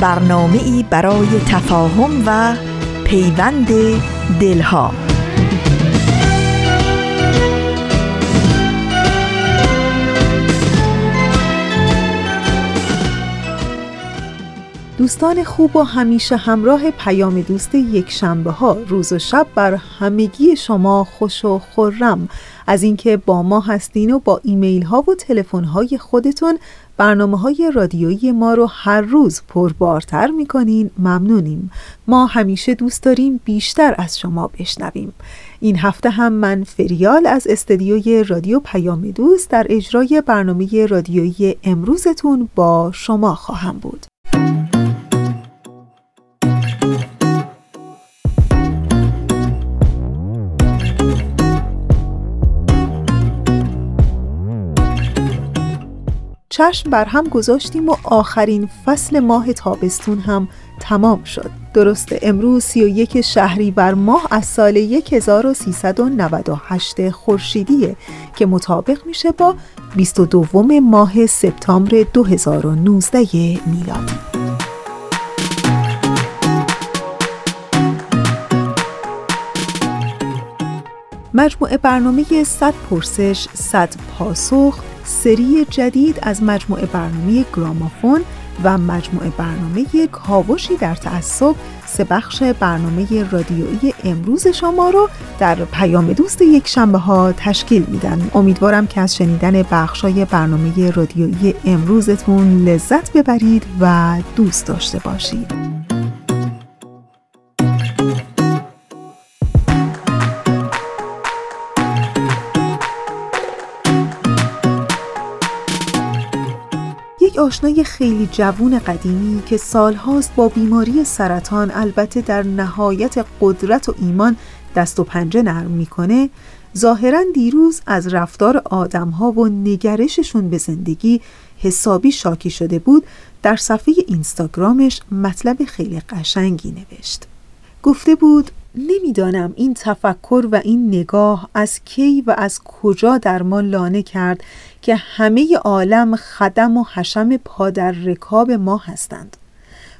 برنامه ای برای تفاهم و پیوند دلها. دوستان خوب و همیشه همراه پیام دوست یک شنبه ها روز و شب بر همگی شما خوش و خورم از اینکه با ما هستین و با ایمیل ها و تلفن های خودتون برنامه های رادیویی ما رو هر روز پربارتر می‌کنین ممنونیم. ما همیشه دوست داریم بیشتر از شما بشنویم. این هفته هم من فریال از استدیوی رادیو پیام دوست در اجرای برنامه رادیویی امروزتون با شما خواهم بود. چشم بر هم گذاشتیم و آخرین فصل ماه تابستون هم تمام شد. درسته امروز 31 شهری بر ماه از سال 1398 خورشیدیه که مطابق میشه با 22 ماه سپتامبر 2019 میلادی. مجموعه برنامه 100 پرسش 100 پاسخ سری جدید از مجموعه برنامه گرامافون و مجموعه برنامه کاوشی در تعصب سه بخش برنامه رادیویی امروز شما رو در پیام دوست یک شنبه ها تشکیل میدن. امیدوارم که از شنیدن بخشای برنامه رادیویی امروزتون لذت ببرید و دوست داشته باشید. آشنای خیلی جوون قدیمی که سالهاست با بیماری سرطان البته در نهایت قدرت و ایمان دست و پنجه نرم می‌کنه ظاهرا دیروز از رفتار آدمها و نگرششون به زندگی حسابی شاکی شده بود در صفحه اینستاگرامش مطلب خیلی قشنگی نوشت. گفته بود نمی‌دانم این تفکر و این نگاه از کی و از کجا در ما لانه کرد که همه عالم خدم و حشم پادر رکاب ما هستند.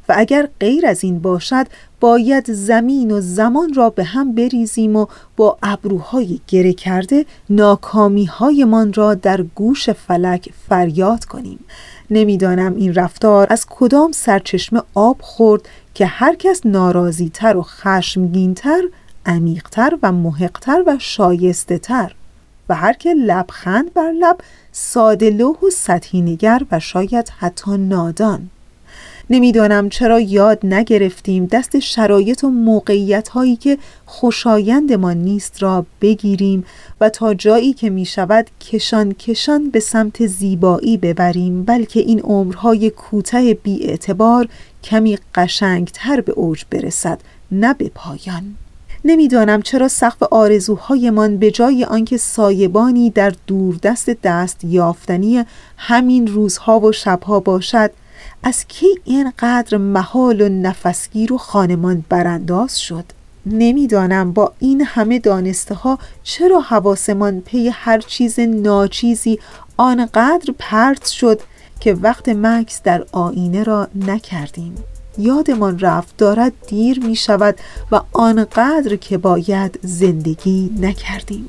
و اگر غیر از این باشد باید زمین و زمان را به هم بریزیم و با ابروهای گره کرده ناکامی من را در گوش فلک فریاد کنیم. نمی‌دانم این رفتار از کدام سرچشمه آب خورد که هر کس ناراضی تر و خشمگینتر عمیقتر و محقتر و شایسته تر و هر که لبخند بر لب ساده لوح و سطحی نگر و شاید حتی نادان. نمی‌دانم چرا یاد نگرفتیم دست شرایط و موقعیت هایی که خوشایند ما نیست را بگیریم و تا جایی که می شود کشان کشان به سمت زیبایی ببریم بلکه این عمرهای کوتاه بی اعتبار کمی قشنگتر به اوج برسد نه به پایان. نمی‌دانم چرا سقف آرزوهایمان به جای آنکه سایبانی در دوردست دست یافتنی همین روزها و شبها باشد از کی اینقدر محال و نفسگیر و خانمان برانداز شد؟ نمی‌دانم با این همه دانسته ها چرا حواسمان پی هر چیز ناچیزی آنقدر پرت شد که وقت مکس در آینه را نکردیم. یادمان رفت دارد دیر می شود و آنقدر که باید زندگی نکردیم.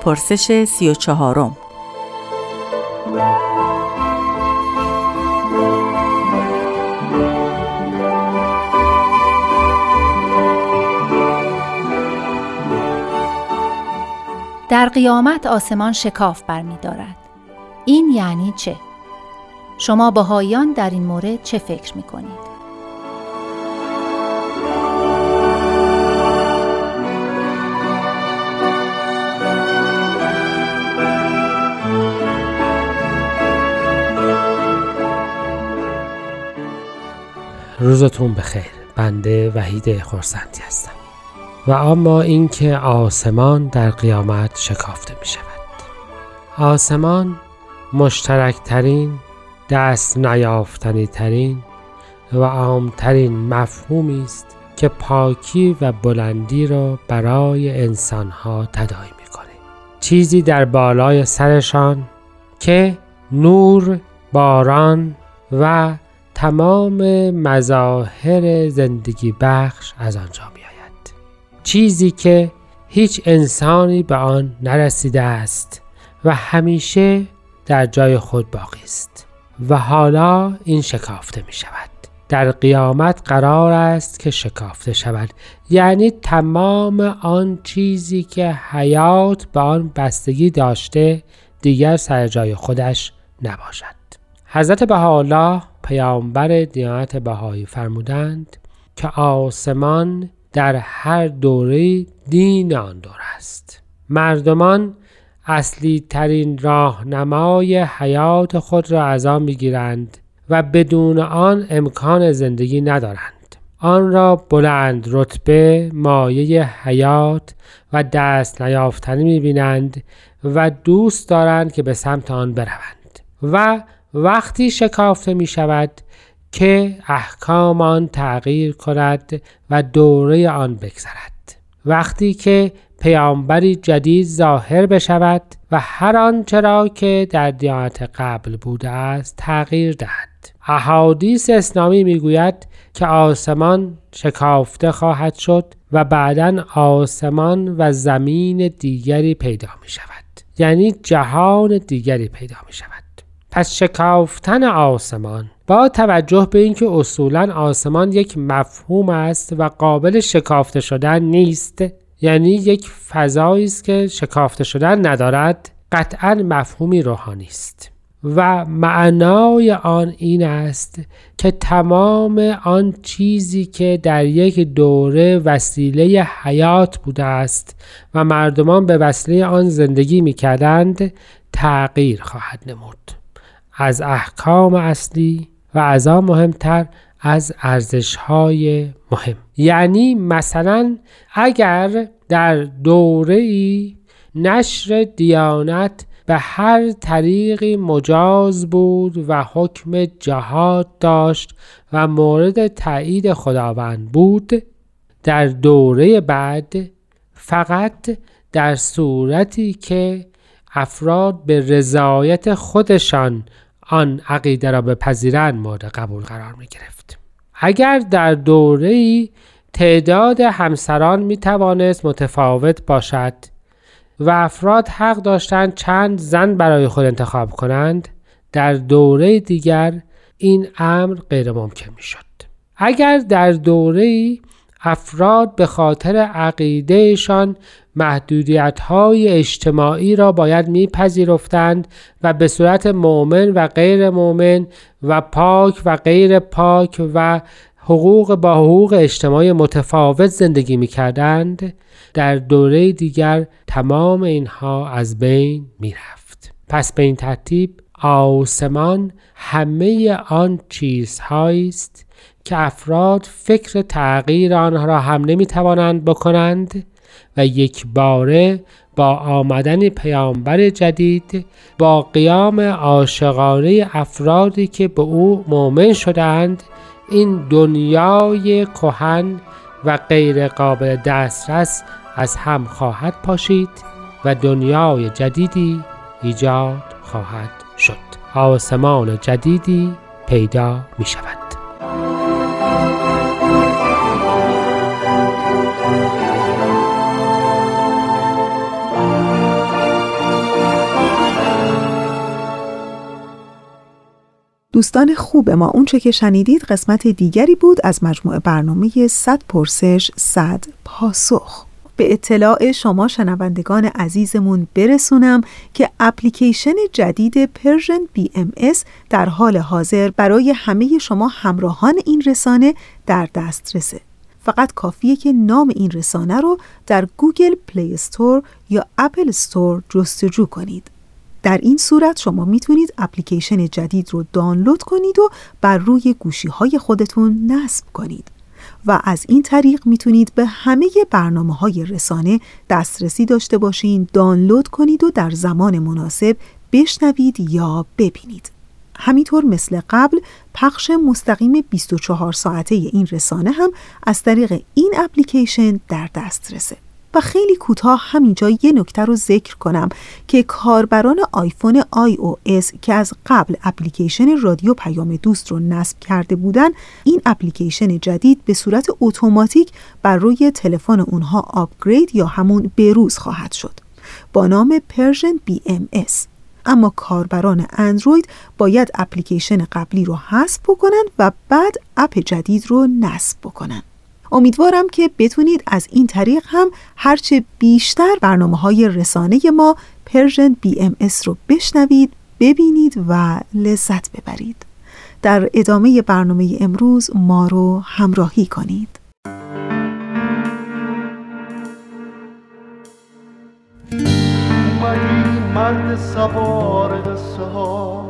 پرسش سی و چهارم در قیامت آسمان شکاف برمیدارد. این یعنی چه؟ شما بهایان در این مورد چه فکر می کنید؟ روزتون بخیر. بنده وحید خورسندی هستم. و اما اینکه آسمان در قیامت شکافته می شود آسمان مشترکترین دست نیافتنی ترین و عامترین مفهومی است که پاکی و بلندی را برای انسانها تداعی می‌کنه. چیزی در بالای سرشان که نور باران و تمام مظاهر زندگی بخش از آنجا می آید. چیزی که هیچ انسانی به آن نرسیده است و همیشه در جای خود باقی است و حالا این شکافته می شود در قیامت قرار است که شکافته شود. یعنی تمام آن چیزی که حیات به آن بستگی داشته دیگر سر جای خودش نباشد. حضرت بهاءالله پیامبر دیانت بهایی فرمودند که آسمان در هر دوره دین آن دور است. مردمان اصلی ترین راهنمای حیات خود را از آن می‌گیرند و بدون آن امکان زندگی ندارند. آن را بلند رتبه مایه حیات و دست نیافتنی می‌بینند و دوست دارند که به سمت آن بروند و وقتی شکافته می شود که احکام آن تغییر کند و دوره آن بگذرد. وقتی که پیامبری جدید ظاهر بشود و هر آنچه را که در دیانت قبل بوده است تغییر دهد. احادیث اسلامی می‌گوید که آسمان شکافته خواهد شد و بعدا آسمان و زمین دیگری پیدا می شود یعنی جهان دیگری پیدا می شود پس شکافتن آسمان با توجه به اینکه اصولا آسمان یک مفهوم است و قابل شکافته شدن نیست یعنی یک فضایی است که شکافته شدن ندارد قطعا مفهومی روحانی است. و معنای آن این است که تمام آن چیزی که در یک دوره وسیله حیات بوده است و مردمان به وسیله آن زندگی می کردند تغییر خواهد نمود. از احکام اصلی و از آن مهمتر از ارزش های مهم. یعنی مثلا اگر در دوره ای نشر دیانت به هر طریقی مجاز بود و حکم جهاد داشت و مورد تایید خداوند بود در دوره بعد فقط در صورتی که افراد به رضایت خودشان آن عقیده را بپذیرند مورد قبول قرار می گرفت. اگر در دوره تعداد همسران می توانست متفاوت باشد و افراد حق داشتند چند زن برای خود انتخاب کنند در دوره دیگر این امر غیر ممکن می شد. اگر در دوره افراد به خاطر عقیدهشان محدودیت های اجتماعی را باید میپذیرفتند و به صورت مؤمن و غیر مؤمن و پاک و غیر پاک و حقوق با حقوق اجتماعی متفاوت زندگی می کردند در دوره دیگر تمام اینها از بین می رفت. پس به این ترتیب آسمان همه آن چیزهایی است که افراد فکر تغییر آنها را هم نمی توانند بکنند یک باره با آمدن پیامبر جدید با قیام عاشقانه افرادی که به او مؤمن شدند این دنیای کهن و غیر قابل دسترس از هم خواهد پاشید و دنیای جدیدی ایجاد خواهد شد. آسمان جدیدی پیدا می شود دوستان خوب ما اونچه که شنیدید قسمت دیگری بود از مجموعه برنامه 100 پرسش 100 پاسخ به اطلاع شما شنوندگان عزیزمون برسونم که اپلیکیشن جدید Persian BMS در حال حاضر برای همه شما همراهان این رسانه در دسترسه. فقط کافیه که نام این رسانه رو در Google Play Store یا Apple Store جستجو کنید. در این صورت شما می‌تونید اپلیکیشن جدید رو دانلود کنید و بر روی گوشی های خودتون نصب کنید و از این طریق می‌تونید به همه برنامه های رسانه دسترسی داشته باشین دانلود کنید و در زمان مناسب بشنوید یا ببینید. همینطور مثل قبل پخش مستقیم 24 ساعته این رسانه هم از طریق این اپلیکیشن در دسترسه. و خیلی کوتاه همینجا یه نکته رو ذکر کنم که کاربران آیفون iOS که از قبل اپلیکیشن رادیو پیام دوست رو نصب کرده بودن این اپلیکیشن جدید به صورت اتوماتیک بر روی تلفن اونها upgrade یا همون بروز خواهد شد. با نام Persian BMS اما کاربران اندروید باید اپلیکیشن قبلی رو حذف بکنن و بعد اپ جدید رو نصب بکنن. امیدوارم که بتونید از این طریق هم هرچه بیشتر برنامه های رسانه ما Persian BMS رو بشنوید ببینید و لذت ببرید. در ادامه برنامه امروز ما رو همراهی کنید. مرد سوار قصه ها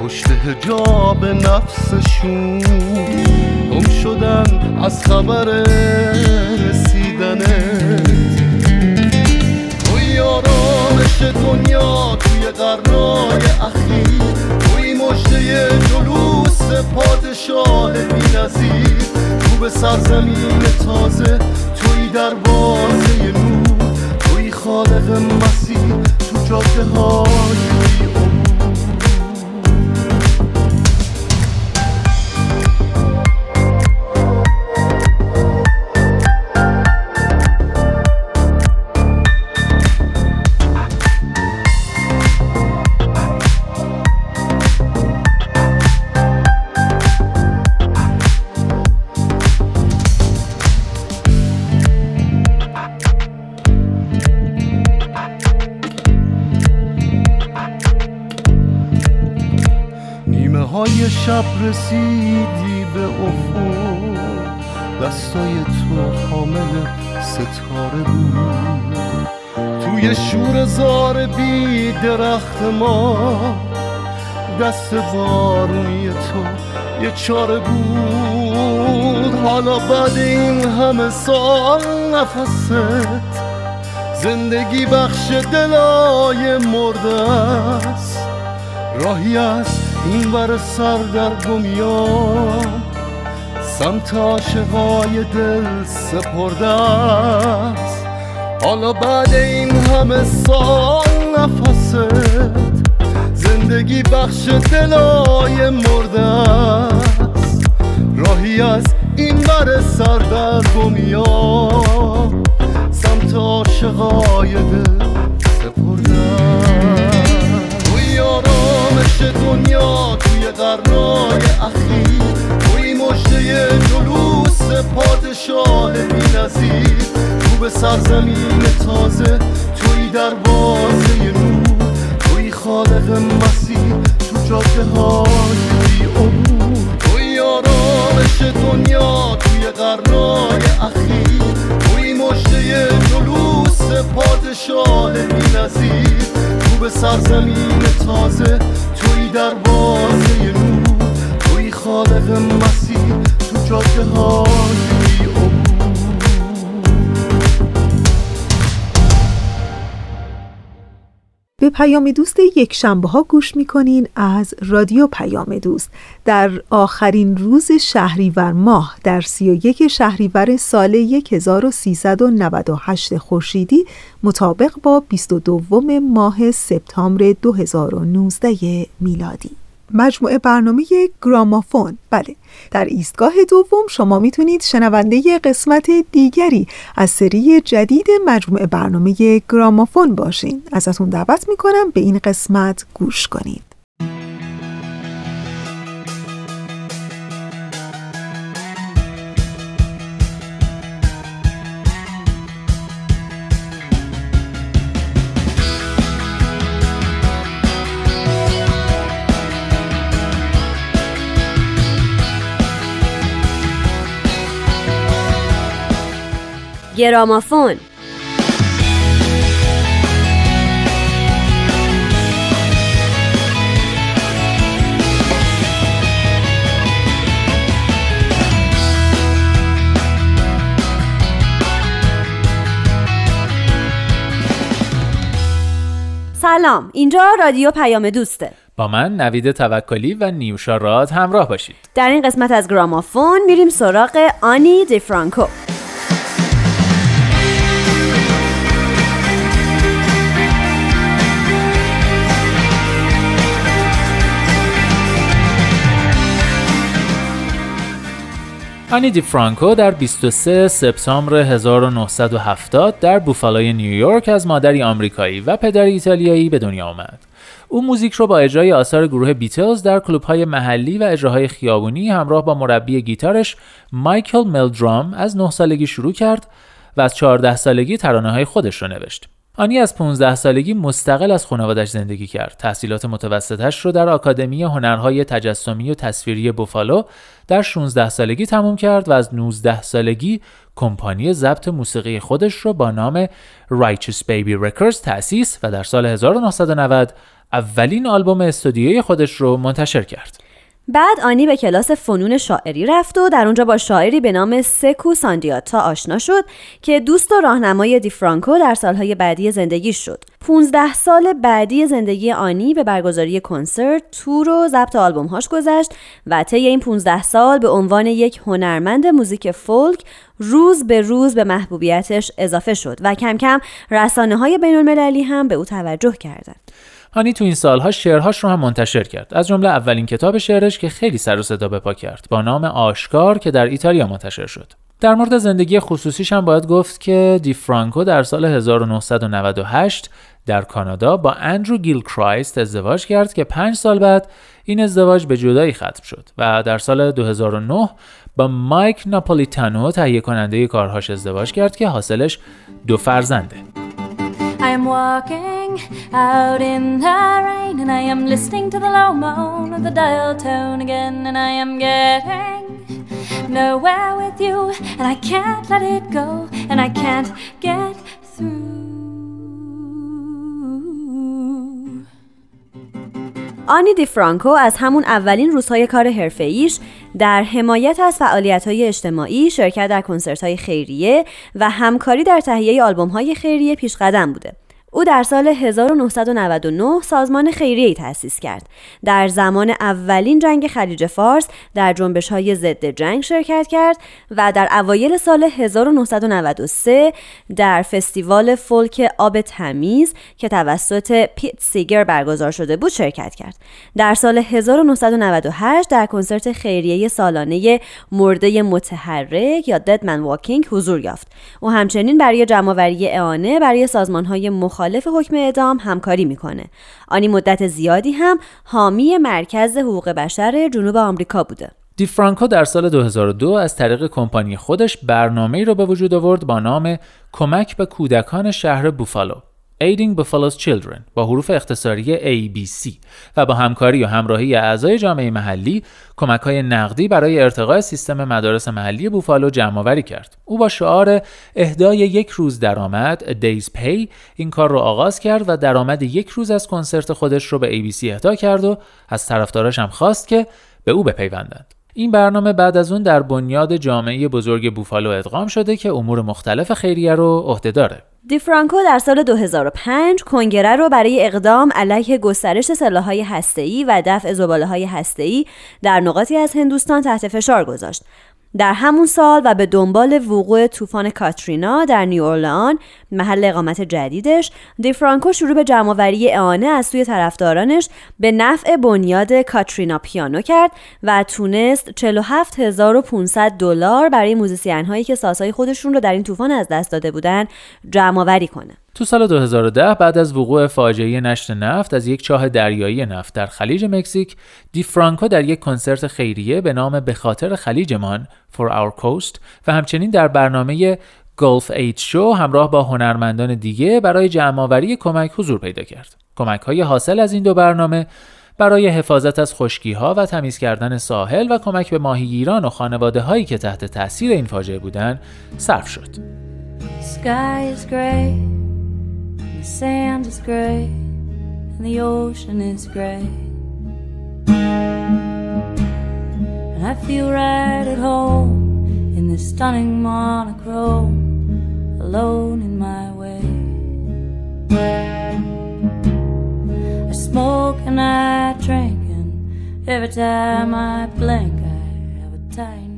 پشت هجاب نفسشون گم شدن از خبر رسیدنت توی آرامش دنیا توی قرنای اخیر توی مجده جلوس پادشاه بی نظیر تو به سرزمین تازه توی دروازه نور. توی خالق مسیح تو جاده های شب رسیدی به افق. دستای تو حامل ستاره بود. توی شور زار بی درخت ما دست بارونی تو یه چاره بود. حالا بعد این همه سال نفست. زندگی بخش دلای مرده است. راهی است این بر سر در گمیام سمت عاشقای دل سپرده است. حالا بعد این همه سال نفست زندگی بخش دلای مرده است. راهی از این بر سر در گمیام سمت عاشقای دل سپرده آرامش دنیا توی قرنای اخیر. توی مجده جلوس پادشاه بی نظیر تو به سرزمین تازه توی دروازه نور. توی خالق مسیح تو جاده های بی عبور توی آرامش دنیا توی قرنای اخیر. توی مجده جلوس پادشاه بی نظیر به سرزمین تازه در بازه نور توی خالق مسیر تو جاده های به پیام دوست یک شنبه ها گوش می‌کنین از رادیو پیام دوست. در آخرین روز شهریور ماه در 31 شهریور سال 1398 خورشیدی مطابق با 22 ماه سپتامبر 2019 میلادی. مجموعه برنامه گرامافون. بله در ایستگاه دوم شما می‌تونید شنونده قسمت دیگری از سری جدید مجموعه برنامه گرامافون باشین. ازتون دعوت می‌کنم به این قسمت گوش کنید. گرامافون. سلام اینجا رادیو پیام دوسته. با من نوید توکلی و نیوشا راد همراه باشید. در این قسمت از گرامافون میریم سراغ آنی دی فرانکو آنی دی فرانکو در 23 سپتامبر 1970 در بوفالوی نیویورک از مادری آمریکایی و پدری ایتالیایی به دنیا آمد. او موزیک رو با اجرای آثار گروه بیتلز در کلوب‌های محلی و اجراهای خیابونی همراه با مربی گیتارش مایکل ملدرام از 9 سالگی شروع کرد و از 14 سالگی ترانه های خودش رو نوشت. آنی از 15 سالگی مستقل از خانوادش زندگی کرد. تحصیلات متوسطش رو در آکادمی هنرهای تجسمی و تصویری بوفالو در 16 سالگی تموم کرد و از 19 سالگی کمپانی ضبط موسیقی خودش رو با نام Righteous Baby Records تأسیس و در سال 1990 اولین آلبوم استودیویی خودش رو منتشر کرد. بعد آنی به کلاس فنون شاعری رفت و در اونجا با شاعری به نام سکو ساندیاتا آشنا شد که دوست و راهنمای دیفرانکو در سالهای بعدی زندگی شد. 15 سال بعدی زندگی آنی به برگزاری کنسرت، تور و ضبط آلبومهاش گذشت و طی این 15 سال به عنوان یک هنرمند موزیک فولک روز به روز به محبوبیتش اضافه شد و کم کم رسانه های بین المللی هم به او توجه کردند. هانی تو این سالها شعرهاش رو هم منتشر کرد. از جمله اولین کتاب شعرش که خیلی سر و صدا به پا کرد با نام آشکار که در ایتالیا منتشر شد. در مورد زندگی خصوصیش هم باید گفت که دی فرانکو در سال 1998 در کانادا با اندرو گیل کرایست ازدواج کرد که پنج سال بعد این ازدواج به جدایی ختم شد و در سال 2009 با مایک ناپولیتانو تهیه کننده کارهاش ازدواج کرد که حاصلش دو فرزنده. I am walking out in the rain and I am listening to the low moan of the dial tone again and I am getting nowhere with you and I can't let it go and I can't get through آنی دی فرانکو از همون اولین روزهای کار حرفه‌ایش در حمایت از فعالیت‌های اجتماعی، شرکت در کنسرت‌های خیریه و همکاری در تهیه آلبوم‌های خیریه پیش قدم بوده. او در سال 1999 سازمان خیریه‌ای تأسیس کرد. در زمان اولین جنگ خلیج فارس در جنبش های ضد جنگ شرکت کرد و در اوایل سال 1993 در فستیوال فولک آب تمیز که توسط پیت سیگر برگزار شده بود شرکت کرد. در سال 1998 در کنسرت خیریه سالانه مرده متحرک یا ددمن واکینگ حضور یافت. او همچنین برای جمعآوری اعانه برای سازمان‌های مخ مخالف حکم اعدام همکاری می‌کنه. آنی مدت زیادی هم حامی مرکز حقوق بشر جنوب آمریکا بوده. دی فرانکو در سال 2002 از طریق کمپانی خودش برنامه رو به وجود آورد با نام کمک به کودکان شهر بوفالو. Aiding Buffalo's Children با حروف اختصاری ABC و با همکاری و همراهی اعضای جامعه محلی کمک های نقدی برای ارتقاء سیستم مدارس محلی بوفالو جمع کرد. او با شعار اهدای یک روز درآمد Days Pay این کار رو آغاز کرد و درآمد یک روز از کنسرت خودش رو به ABC اهدا کرد و از طرفداراش هم خواست که به او بپیوندند. این برنامه بعد از اون در بنیاد جامعه بزرگ بوفالو ادغام شده که امور مختلف خیریه رو عهده داره. دیفرانکو در سال 2005 کنگره رو برای اقدام علیه گسترش سلاح‌های هسته‌ای و دفع زباله‌های هسته‌ای در نقاطی از هندوستان تحت فشار گذاشت. در همون سال و به دنبال وقوع طوفان کاترینا در نیو محل اقامت جدیدش دیفرانکو شروع به جمعآوری اعانه از سوی طرفدارانش به نفع بنیاد کاترینا پیانو کرد و تونست 47500 دلار برای موزیسین هایی که سازهای خودشون رو در این طوفان از دست داده بودن جمعآوری کنه. تو سال 2010 بعد از وقوع فاجعه نشت نفت از یک چاه دریایی نفت در خلیج مکزیک دی فرانکو در یک کنسرت خیریه به نام به خاطر خلیجمان For Our Coast و همچنین در برنامه گلف ایت شو همراه با هنرمندان دیگه برای جمعآوری کمک حضور پیدا کرد. کمک های حاصل از این دو برنامه برای حفاظت از خشکی ها و تمیز کردن ساحل و کمک به ماهیگیران و خانواده هایی که تحت تاثیر این فاجعه بودند صرف شد. The sand is gray and the ocean is gray. And I feel right at home in this stunning monochrome, alone in my way. I smoke and I drink, and every time I blink, I have a tiny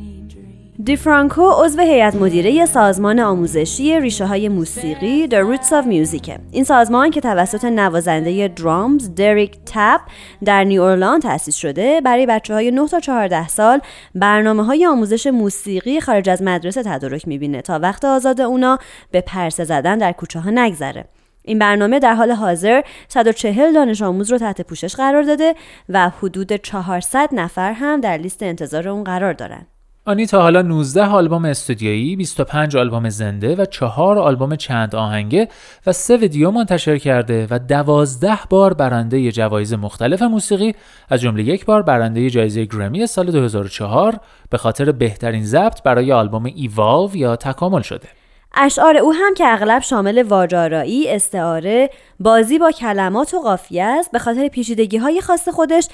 دیفرانکو عضو هیئت مدیره سازمان آموزشی ریشه های موسیقی The Roots of Music این سازمان که توسط نوازنده درامز دریک تپ در نیو اورلان تأسیس شده برای بچه های 9 تا 14 سال برنامه های آموزش موسیقی خارج از مدرسه تدارک می‌بینه تا وقت آزاد اونا به پرسه زدن در کوچه ها نگذره این برنامه در حال حاضر 140 دانش آموز رو تحت پوشش قرار داده و حدود 400 نفر هم در لیست انتظار اون قرار دارن. آنی تا حالا 19 آلبوم استودیویی، 25 آلبوم زنده و 4 آلبوم چند آهنگه و 3 ویدیو منتشر کرده و 12 بار برنده جوایز مختلف موسیقی از جمله یک بار برنده جایزه گرمی سال 2004 به خاطر بهترین ضبط برای آلبوم ایوالو یا تکامل شده. اشعار او هم که اغلب شامل واجارایی، استعاره، بازی با کلمات و قافیه است به خاطر پیچیدگی های خاص خودش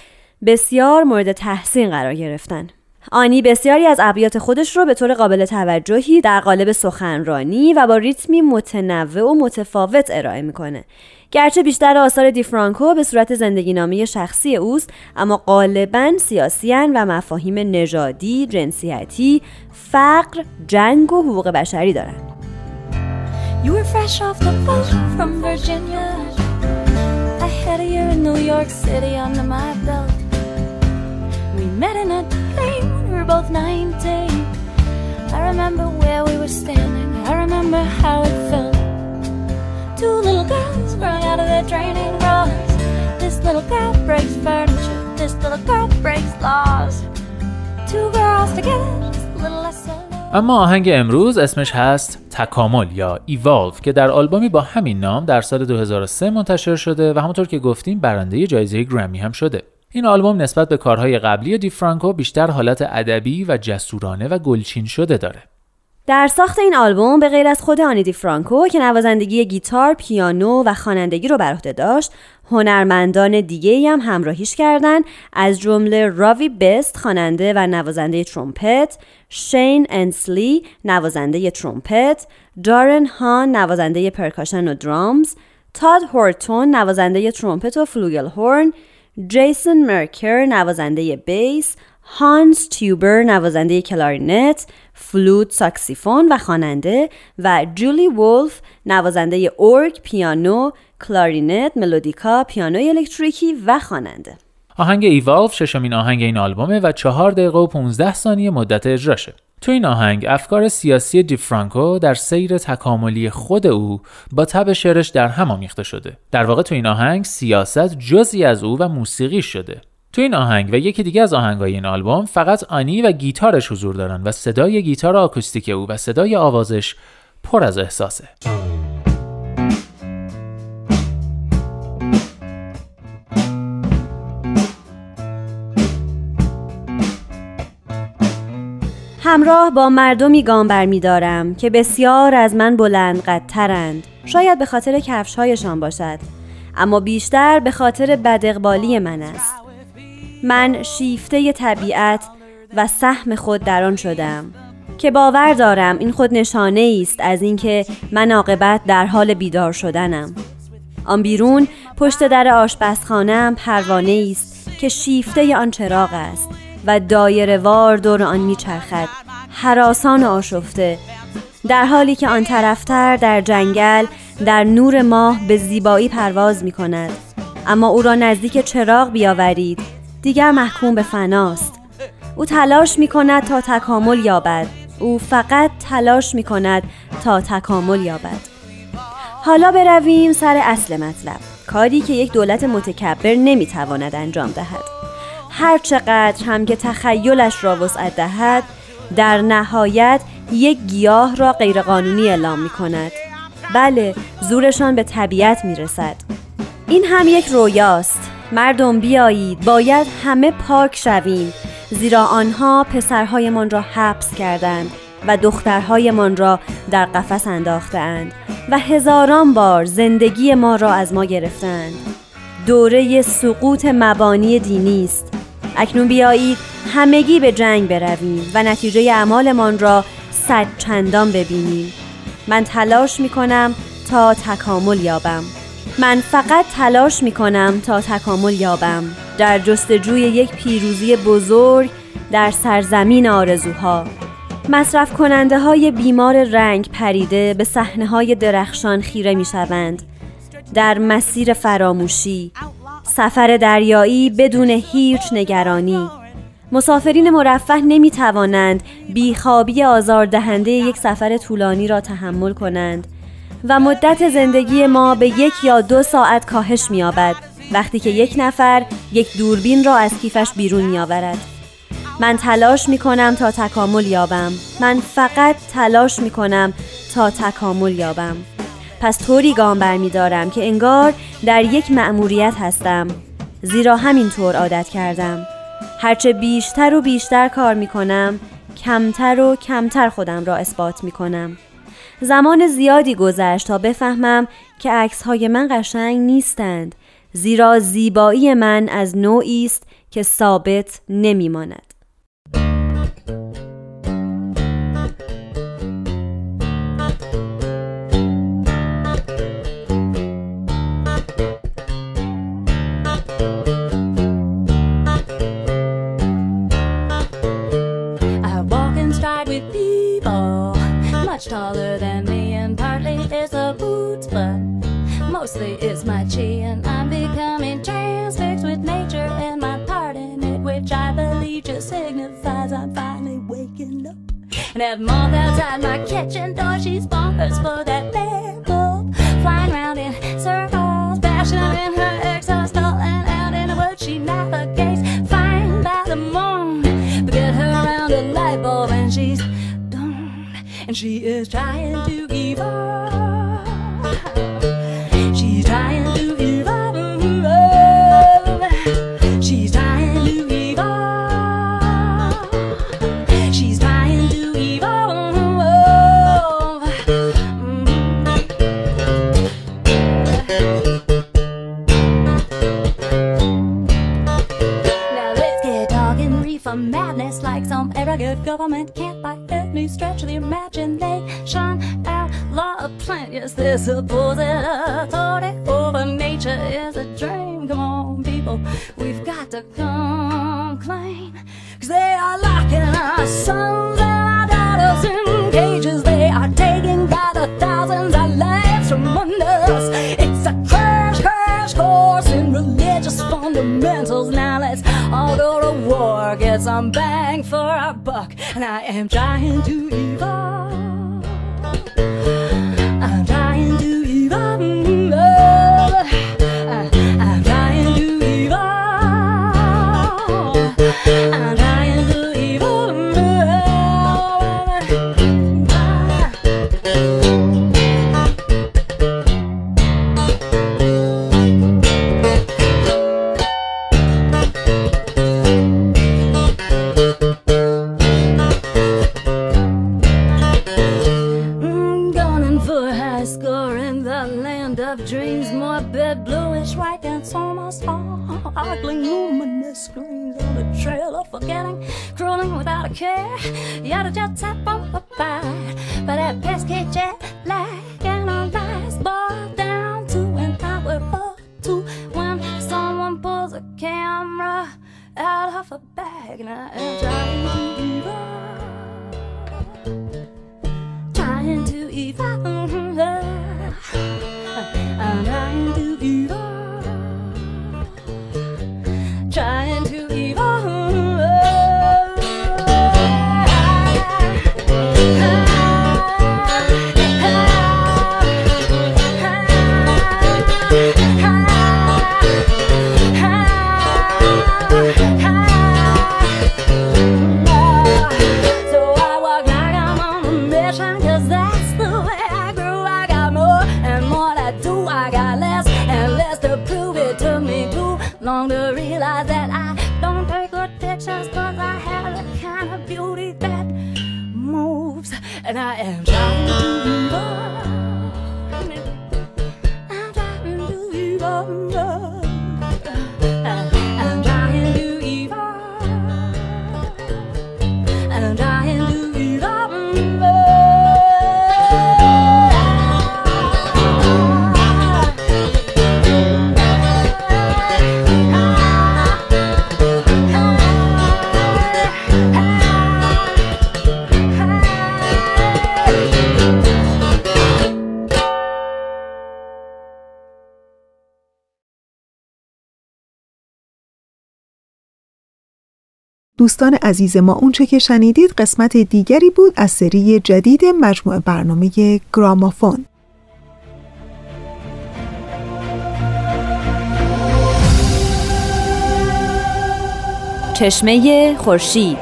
بسیار مورد تحسین قرار گرفتن. آنی بسیاری از ابیات خودش رو به طور قابل توجهی در قالب سخنرانی و با ریتمی متنوع و متفاوت ارائه می‌کنه گرچه بیشتر آثار دیفرانکو به صورت زندگی نامه شخصی اوست اما غالبا سیاسیان و مفاهیم نژادی، جنسیتی، فقر، جنگ و حقوق بشری دارند. You were fresh off the. Met in a plane when we were both 19. I remember where we were standing. I remember how it felt. Two little girls growing out of their training bras. This little girl breaks furniture. This little girl breaks laws. Two girls together, just a little less اما آهنگ امروز اسمش هست تکامل یا ایوالو که در آلبومی با همین نام در سال 2003 منتشر شده و همونطور که گفتیم برنده جایزه گرمی هم شده. این آلبوم نسبت به کارهای قبلی دی فرانکو بیشتر حالت ادبی و جسورانه و گلچین شده داره. در ساخت این آلبوم به غیر از خود آنی دی فرانکو که نوازندگی گیتار، پیانو و خوانندگی رو بر عهده داشت، هنرمندان دیگه هم همراهیش کردند از جمله راوی بست خواننده و نوازنده ترومپت، شین انسلی نوازنده ترومپت، دارن هان نوازنده percussion و drums، تاد هورتون نوازنده ترومپت و flugelhorn، جیسون مرکر نوازنده bass، هانس تیوبر نوازنده کلارینت، فلوت ساکسیفون و خواننده و جولی وولف نوازنده اورگ، پیانو، کلارینت، ملودیکا، پیانوی الکتریکی و خواننده. آهنگ Evolve ششمین آهنگ این آلبومه و چهار دقیقه و 15 ثانیه مدت اجراشه. تو این آهنگ افکار سیاسی دیفرانکو در سیر تکاملی خود او با طبع شعرش در هم آمیخته شده. در واقع تو این آهنگ سیاست جزئی از او و موسیقی شده. تو این آهنگ و یکی دیگه از آهنگای این آلبوم فقط آنی و گیتارش حضور دارن و صدای گیتار آکوستیک او و صدای آوازش پر از احساسه. همراه با مردمی گام برمیدارم که بسیار از من بلند قدترند. شاید به خاطر کفشهایشان باشد اما بیشتر به خاطر بدقبالی من است. من شیفته طبیعت و سهم خود در آن شدم که باور دارم این خود نشانه است از اینکه من عاقبت در حال بیدار شدنم. آن بیرون پشت در آشپزخانهام پروانه است که شیفته آن چراغ است. و دایره وار دور آن میچرخد. حراسان آشفته. در حالی که آن طرفتر در جنگل در نور ماه به زیبایی پرواز می کند اما او را نزدیک چراغ بیاورید. دیگر محکوم به فناست. او تلاش می کند تا تکامل یابد. او فقط تلاش می کند تا تکامل یابد. حالا برویم سر اصل مطلب. کاری که یک دولت متکبر نمی‌تواند انجام دهد. هر چقدر هم که تخیلش را وسعت دهد در نهایت یک گیاه را غیرقانونی اعلام می کند بله زورشان به طبیعت می رسد این هم یک رویاست. مردم بیایید باید همه پاک شویم. زیرا آنها پسرهایمان را حبس کردند و دخترهایمان را در قفس انداختند و هزاران بار زندگی ما را از ما گرفتند. دوره سقوط مبانی دینی است. اکنون بیایید همگی به جنگ برویم و نتیجه اعمالمان را صد چندان ببینیم. من تلاش می کنم تا تکامل یابم. من فقط تلاش می کنم تا تکامل یابم. در جستجوی یک پیروزی بزرگ در سرزمین آرزوها. مصرف کننده های بیمار رنگ پریده به صحنه های درخشان خیره می شوند در مسیر فراموشی. سفر دریایی بدون هیچ نگرانی. مسافرین مرفه نمی توانند بیخوابی آزاردهنده یک سفر طولانی را تحمل کنند و مدت زندگی ما به یک یا دو ساعت کاهش می وقتی که یک نفر یک دوربین را از کیفش بیرون می آورد. من تلاش می کنم تا تکامل یابم. من فقط تلاش می کنم تا تکامل یابم. پس طوری گام برمیدارم که انگار در یک مأموریت هستم. زیرا همینطور عادت کردم. هرچه بیشتر و بیشتر کار می کنم کمتر و کمتر خودم را اثبات می کنم زمان زیادی گذشت تا بفهمم که عکس های من قشنگ نیستند زیرا زیبایی من از نوعی است که ثابت نمی taller than me, and partly it's the boots, but mostly it's my chin. I'm becoming transfixed with nature and my part in it, which I believe just signifies I'm finally waking up. And have moth outside my kitchen door, she's bonkers for that lamp bulb, flying round in circles, bashing in her she is trying to evolve. She's yes, this supposed authority over nature is a dream. Come on, people, we've got to come clean. Cause they are locking our sons and our daughters in cages. They are taking by the thousands our lives from under us. It's a crash, crash course in religious fundamentals. Now let's all go to war, get some bang for our buck. And I am trying to I am دوستان عزیز ما اونچه که شنیدید قسمت دیگری بود از سری جدید مجموعه برنامه گرامافون. چشمه خورشید.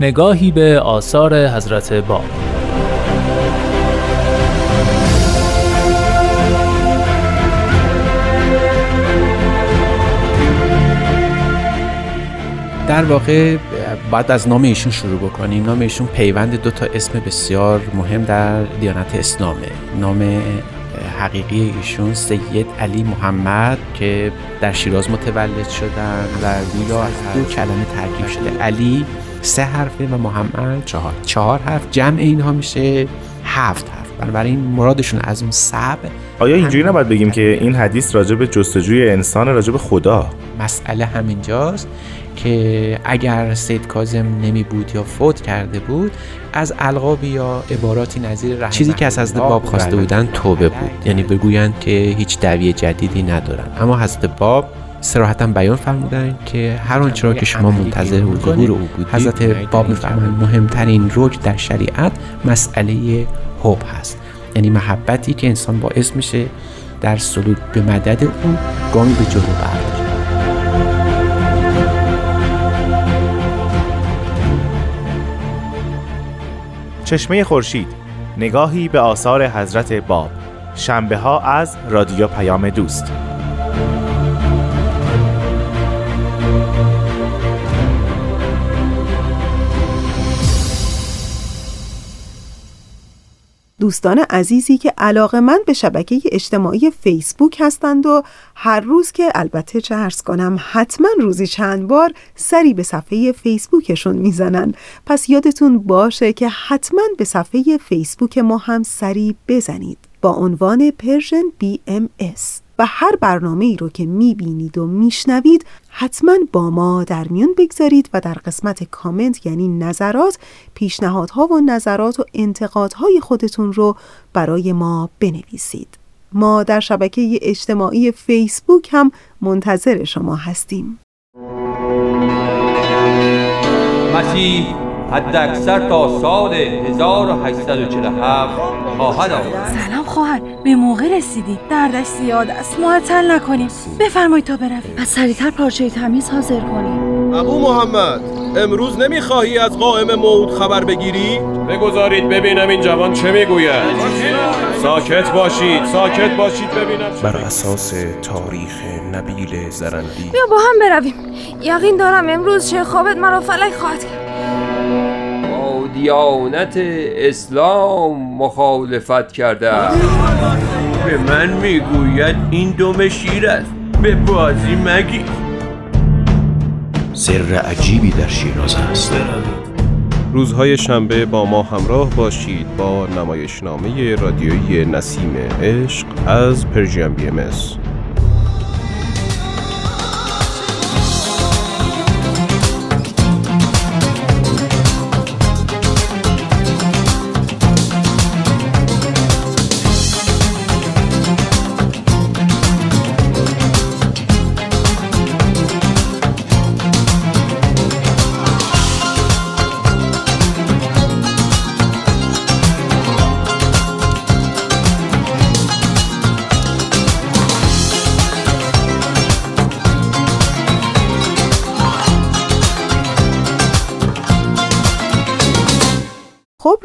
نگاهی به آثار حضرت باب در واقع باید از نام ایشون شروع بکنیم نام ایشون پیوند دو تا اسم بسیار مهم در دیانت اسلامه. نام حقیقی ایشون سید علی محمد که در شیراز متولد شدن و گویا از دو کلمه ترکیب شده. علی سه حرفه و محمد چهار. چهار حرف جمع اینها میشه هفت حرف. بنابراین مرادشون از اون سب آیا اینجوری نباید بگیم که این حدیث راجع به جستجوی انسان راجع به خدا؟ مسئله همینجاست. که اگر سید کازم نمی بود یا فوت کرده بود از القاب یا عباراتی نظیر رحمت چیزی که از حضرت باب خواسته بودن توبه بود. یعنی بگویند که هیچ دعوی جدیدی ندارن. اما حضرت باب صراحتا بیان فرمودن که هر آنچه را که شما منتظر ظهور او بودید حضرت باب میفرمایند مهمترین رکن در شریعت مسئله حب هست. یعنی محبتی که انسان باعث میشه در سلوک به مدد او گامی به جلو برداره چشمه خورشید نگاهی به آثار حضرت باب. شنبه ها از رادیو پیام دوست. دوستان عزیزی که علاقه مند به شبکه اجتماعی فیسبوک هستند و هر روز که البته چه عرض کنم حتما روزی چند بار سری به صفحه فیسبوکشون می‌زنن. پس یادتون باشه که حتما به صفحه فیسبوک ما هم سری بزنید. با عنوان Persian BMS و هر برنامه ای رو که می‌بینید و میشنوید حتما با ما در میون بگذارید و در قسمت کامنت یعنی نظرات پیشنهادها و نظرات و انتقادهای خودتون رو برای ما بنویسید. ما در شبکه اجتماعی فیسبوک هم منتظر شما هستیم. مسیح حد اکثر تا سال 1847 خواهد آمد سلام خواهر. به موقع رسیدی. دردش زیاد است. معطل نکنیم. بفرمایید تا برویم. پس سریعتر پارچه تمیز حاضر کنیم. ابو محمد امروز نمی‌خواهی از قائم موعود خبر بگیری؟ بگذارید ببینم این جوان چه می‌گوید. ساکت باشید ساکت باشید ببینم بر اساس تاریخ نبیل زرندی. بیا با هم برویم. یقین دارم امروز چه خوابت مرا فلک خواهد کرد. با دیانت اسلام مخالفت کرده است. به من می‌گوید این دم شیر است. به بازی مگی سر عجیبی در شیراز است. روزهای شنبه با ما همراه باشید با نمایشنامه رادیویی نسیم عشق از پرژیم بی ام خب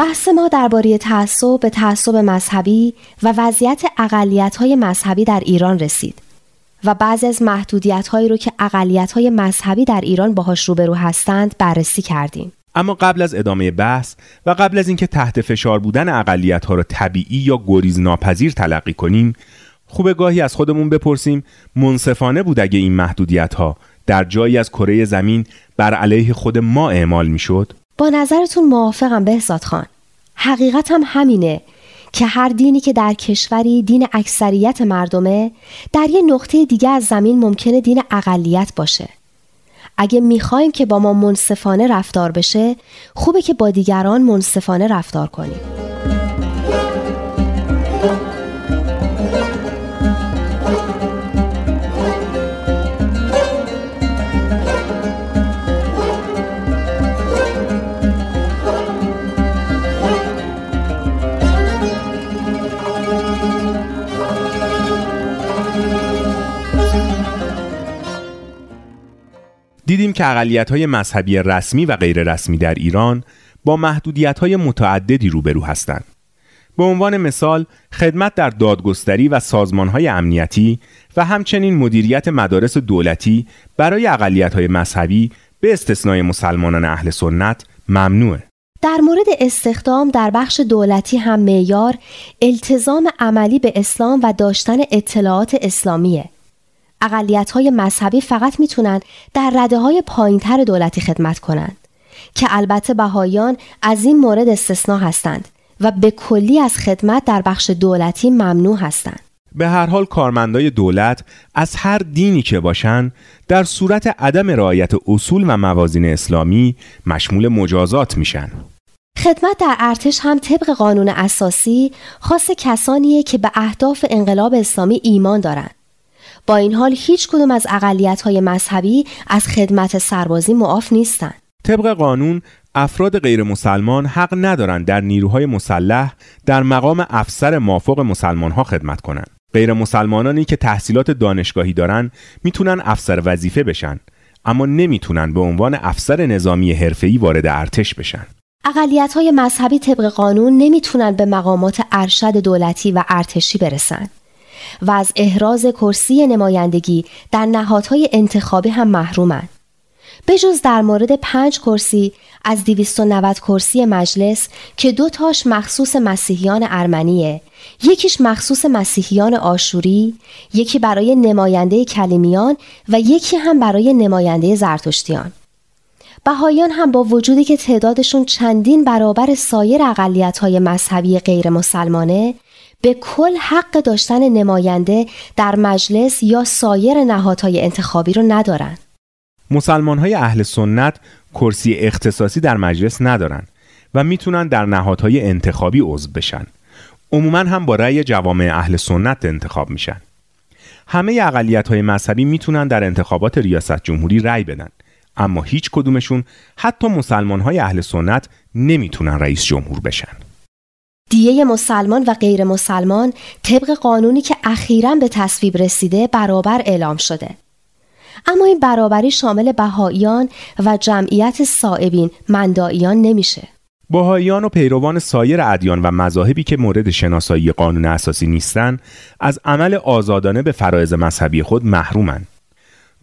بحث ما درباره تعصب به تعصب مذهبی و وضعیت اقلیت‌های مذهبی در ایران رسید و بعضی از محدودیت‌هایی رو که اقلیت‌های مذهبی در ایران باهاش روبرو هستند بررسی کردیم. اما قبل از ادامه بحث و قبل از اینکه تحت فشار بودن اقلیت ها را طبیعی یا گریز ناپذیر تلقی کنیم خوب گاهی از خودمون بپرسیم منصفانه بود اگه این محدودیت ها در جایی از کره زمین بر علیه خود ما اعمال می‌شد با نظرتون موافقم بهزاد خان. حقیقت هم همینه که هر دینی که در کشوری دین اکثریت مردمه در یه نقطه دیگه از زمین ممکنه دین اقلیت باشه. اگه می‌خوایم که با ما منصفانه رفتار بشه خوبه که با دیگران منصفانه رفتار کنیم. دیدیم که اقلیت های مذهبی رسمی و غیر رسمی در ایران با محدودیت های متعددی روبرو هستند. به عنوان مثال خدمت در دادگستری و سازمان های امنیتی و همچنین مدیریت مدارس دولتی برای اقلیت های مذهبی به استثنای مسلمانان اهل سنت ممنوعه. در مورد استخدام در بخش دولتی هم معیار التزام عملی به اسلام و داشتن اطلاعات اسلامیه. اقلیت های مذهبی فقط می‌تونن در رده های پایینتر دولتی خدمت کنند که البته بهایان از این مورد استثنا هستند و به کلی از خدمت در بخش دولتی ممنوع هستند. به هر حال کارمندای دولت از هر دینی که باشن در صورت عدم رعایت اصول و موازین اسلامی مشمول مجازات میشن. خدمت در ارتش هم طبق قانون اساسی خاص کسانیه که به اهداف انقلاب اسلامی ایمان دارند. با این حال هیچ کدوم از اقلیت های مذهبی از خدمت سربازی معاف نیستند. طبق قانون افراد غیر مسلمان حق ندارند در نیروهای مسلح در مقام افسر مافوق مسلمان ها خدمت کنند. غیر مسلمانانی که تحصیلات دانشگاهی دارن می‌تونن افسر وظیفه بشن اما نمی‌تونن به عنوان افسر نظامی حرفه‌ای وارد ارتش بشن. اقلیت های مذهبی طبق قانون نمی‌تونن به مقامات ارشد دولتی و ارتشی برسن و از احراز کرسی نمایندگی در نهادهای انتخابی هم محرومند. بجز در مورد پنج کرسی از 290 کرسی مجلس که دو تاش مخصوص مسیحیان ارمنیه یکیش مخصوص مسیحیان آشوری یکی برای نماینده کلیمیان و یکی هم برای نماینده زرتشتیان بهایان هم با وجودی که تعدادشون چندین برابر سایر اقلیت های مذهبی غیر مسلمانه به کل حق داشتن نماینده در مجلس یا سایر نهادهای انتخابی رو ندارن. مسلمان های اهل سنت کرسی اختصاصی در مجلس ندارن و می‌تونن در نهادهای انتخابی عضو بشن. عموما هم با رأی جوامع اهل سنت انتخاب میشن. همه اقلیت های مذهبی می‌تونن در انتخابات ریاست جمهوری رأی بدن اما هیچ کدومشون حتی مسلمان های اهل سنت نمی‌تونن رئیس جمهور بشن دیه مسلمان و غیر مسلمان طبق قانونی که اخیرا به تصویب رسیده برابر اعلام شده. اما این برابری شامل بهاییان و جمعیت صائبین مندائیان نمیشه. بهاییان و پیروان سایر ادیان و مذاهبی که مورد شناسایی قانون اساسی نیستند از عمل آزادانه به فرایض مذهبی خود محرومند.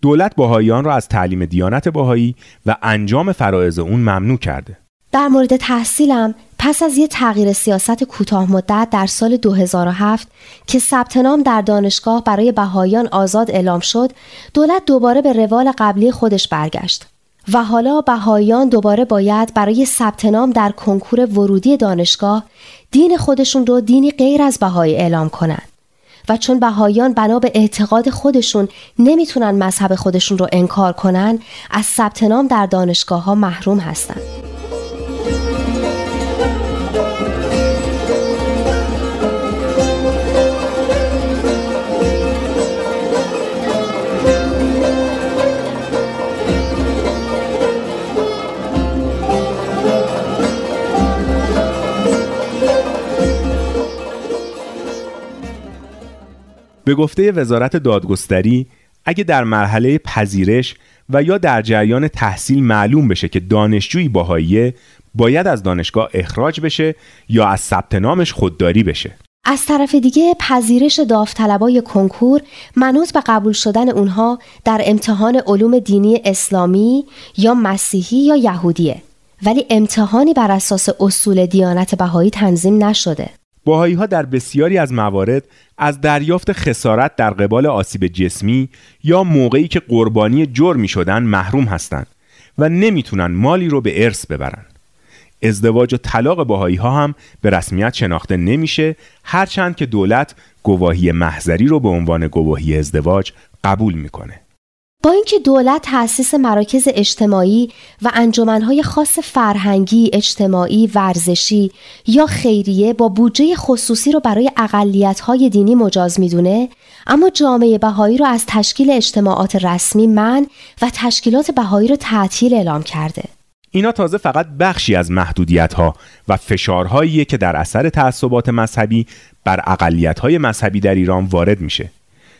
دولت بهاییان را از تعلیم دیانت بهایی و انجام فرایض اون ممنوع کرده. در مورد تحصیلم پس از یه تغییر سیاست کوتاه مدت در سال 2007 که ثبت نام در دانشگاه برای بهاییان آزاد اعلام شد، دولت دوباره به روال قبلی خودش برگشت. و حالا بهاییان دوباره باید برای ثبت نام در کنکور ورودی دانشگاه دین خودشون رو دینی غیر از بهایی اعلام کنند. و چون بهاییان بنا به اعتقاد خودشون نمی‌تونن مذهب خودشون رو انکار کنن از ثبت نام در دانشگاه ها محروم هستند. به گفته وزارت دادگستری اگه در مرحله پذیرش و یا در جریان تحصیل معلوم بشه که دانشجویی باهاییه باید از دانشگاه اخراج بشه یا از ثبت نامش خودداری بشه. از طرف دیگه پذیرش داوطلبای کنکور منوط به قبول شدن اونها در امتحان علوم دینی اسلامی یا مسیحی یا یهودیه. ولی امتحانی بر اساس اصول دیانت بهایی تنظیم نشده. باهایی ها در بسیاری از موارد از دریافت خسارت در قبال آسیب جسمی یا موقعی که قربانی جرمی شدن محروم هستند و نمی‌تونن مالی رو به ارث ببرن. ازدواج و طلاق باهایی ها هم به رسمیت شناخته نمیشه هرچند که دولت گواهی محضری رو به عنوان گواهی ازدواج قبول می‌کنه. با اینکه دولت تأسیس مراکز اجتماعی و انجمنهای خاص فرهنگی، اجتماعی، ورزشی یا خیریه با بودجه خصوصی رو برای اقلیت‌های دینی مجاز می‌دونه، اما جامعه بهایی رو از تشکیل اجتماعات رسمی من و تشکیلات بهایی رو تعطیل اعلام کرده. اینا تازه فقط بخشی از محدودیت ها و فشارهاییه که در اثر تعصبات مذهبی بر اقلیت های مذهبی در ایران وارد میشه.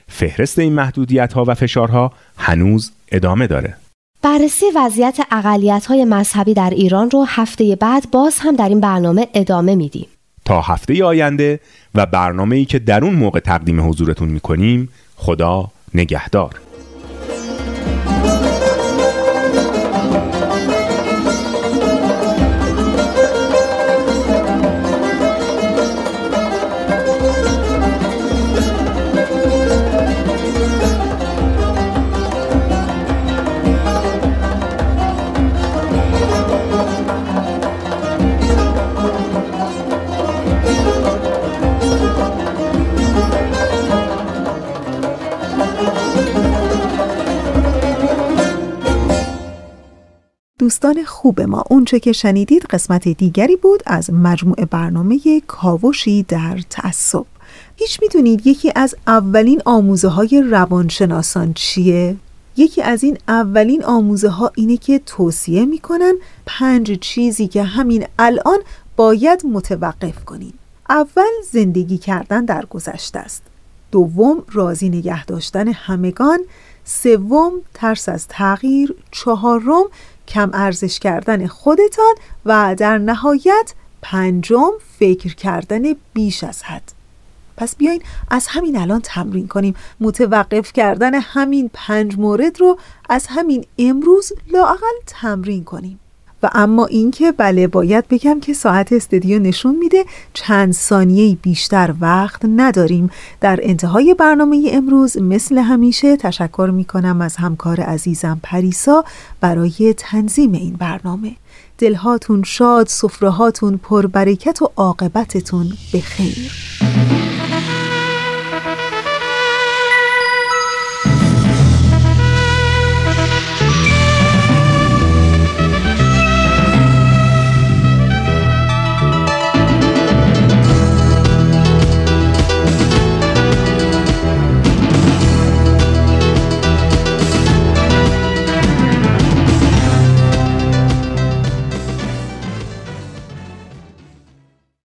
فهرست این محدودیت ها و فشارها هنوز ادامه داره. بررسی وضعیت اقلیت های مذهبی در ایران رو هفته بعد باز هم در این برنامه ادامه میدیم. تا هفته آینده و برنامه ای که در اون موقع تقدیم حضورتون می‌کنیم خدا نگهدار. دوستان خوب ما. اونچه که شنیدید قسمت دیگری بود از مجموع برنامه کاوشی در تعصب. هیچ می‌دونید یکی از اولین آموزه های روانشناسان چیه؟ یکی از این اولین آموزه ها اینه که توصیه می‌کنن پنج چیزی که همین الان باید متوقف کنین. اول زندگی کردن در گذشته است. دوم راضی نگه داشتن همگان. سوم ترس از تغییر. چهارم کم ارزش کردن خودتان و در نهایت پنجم فکر کردن بیش از حد. پس بیاین از همین الان تمرین کنیم. متوقف کردن همین پنج مورد رو از همین امروز لاقل تمرین کنیم. و اما اینکه بله باید بگم که ساعت استدیو نشون میده چند ثانیه بیشتر وقت نداریم. در انتهای برنامه امروز مثل همیشه تشکر می‌کنم از همکار عزیزم پریسا برای تنظیم این برنامه. دلهاتون شاد، سفرهاتون پربرکت و عاقبتتون خیر.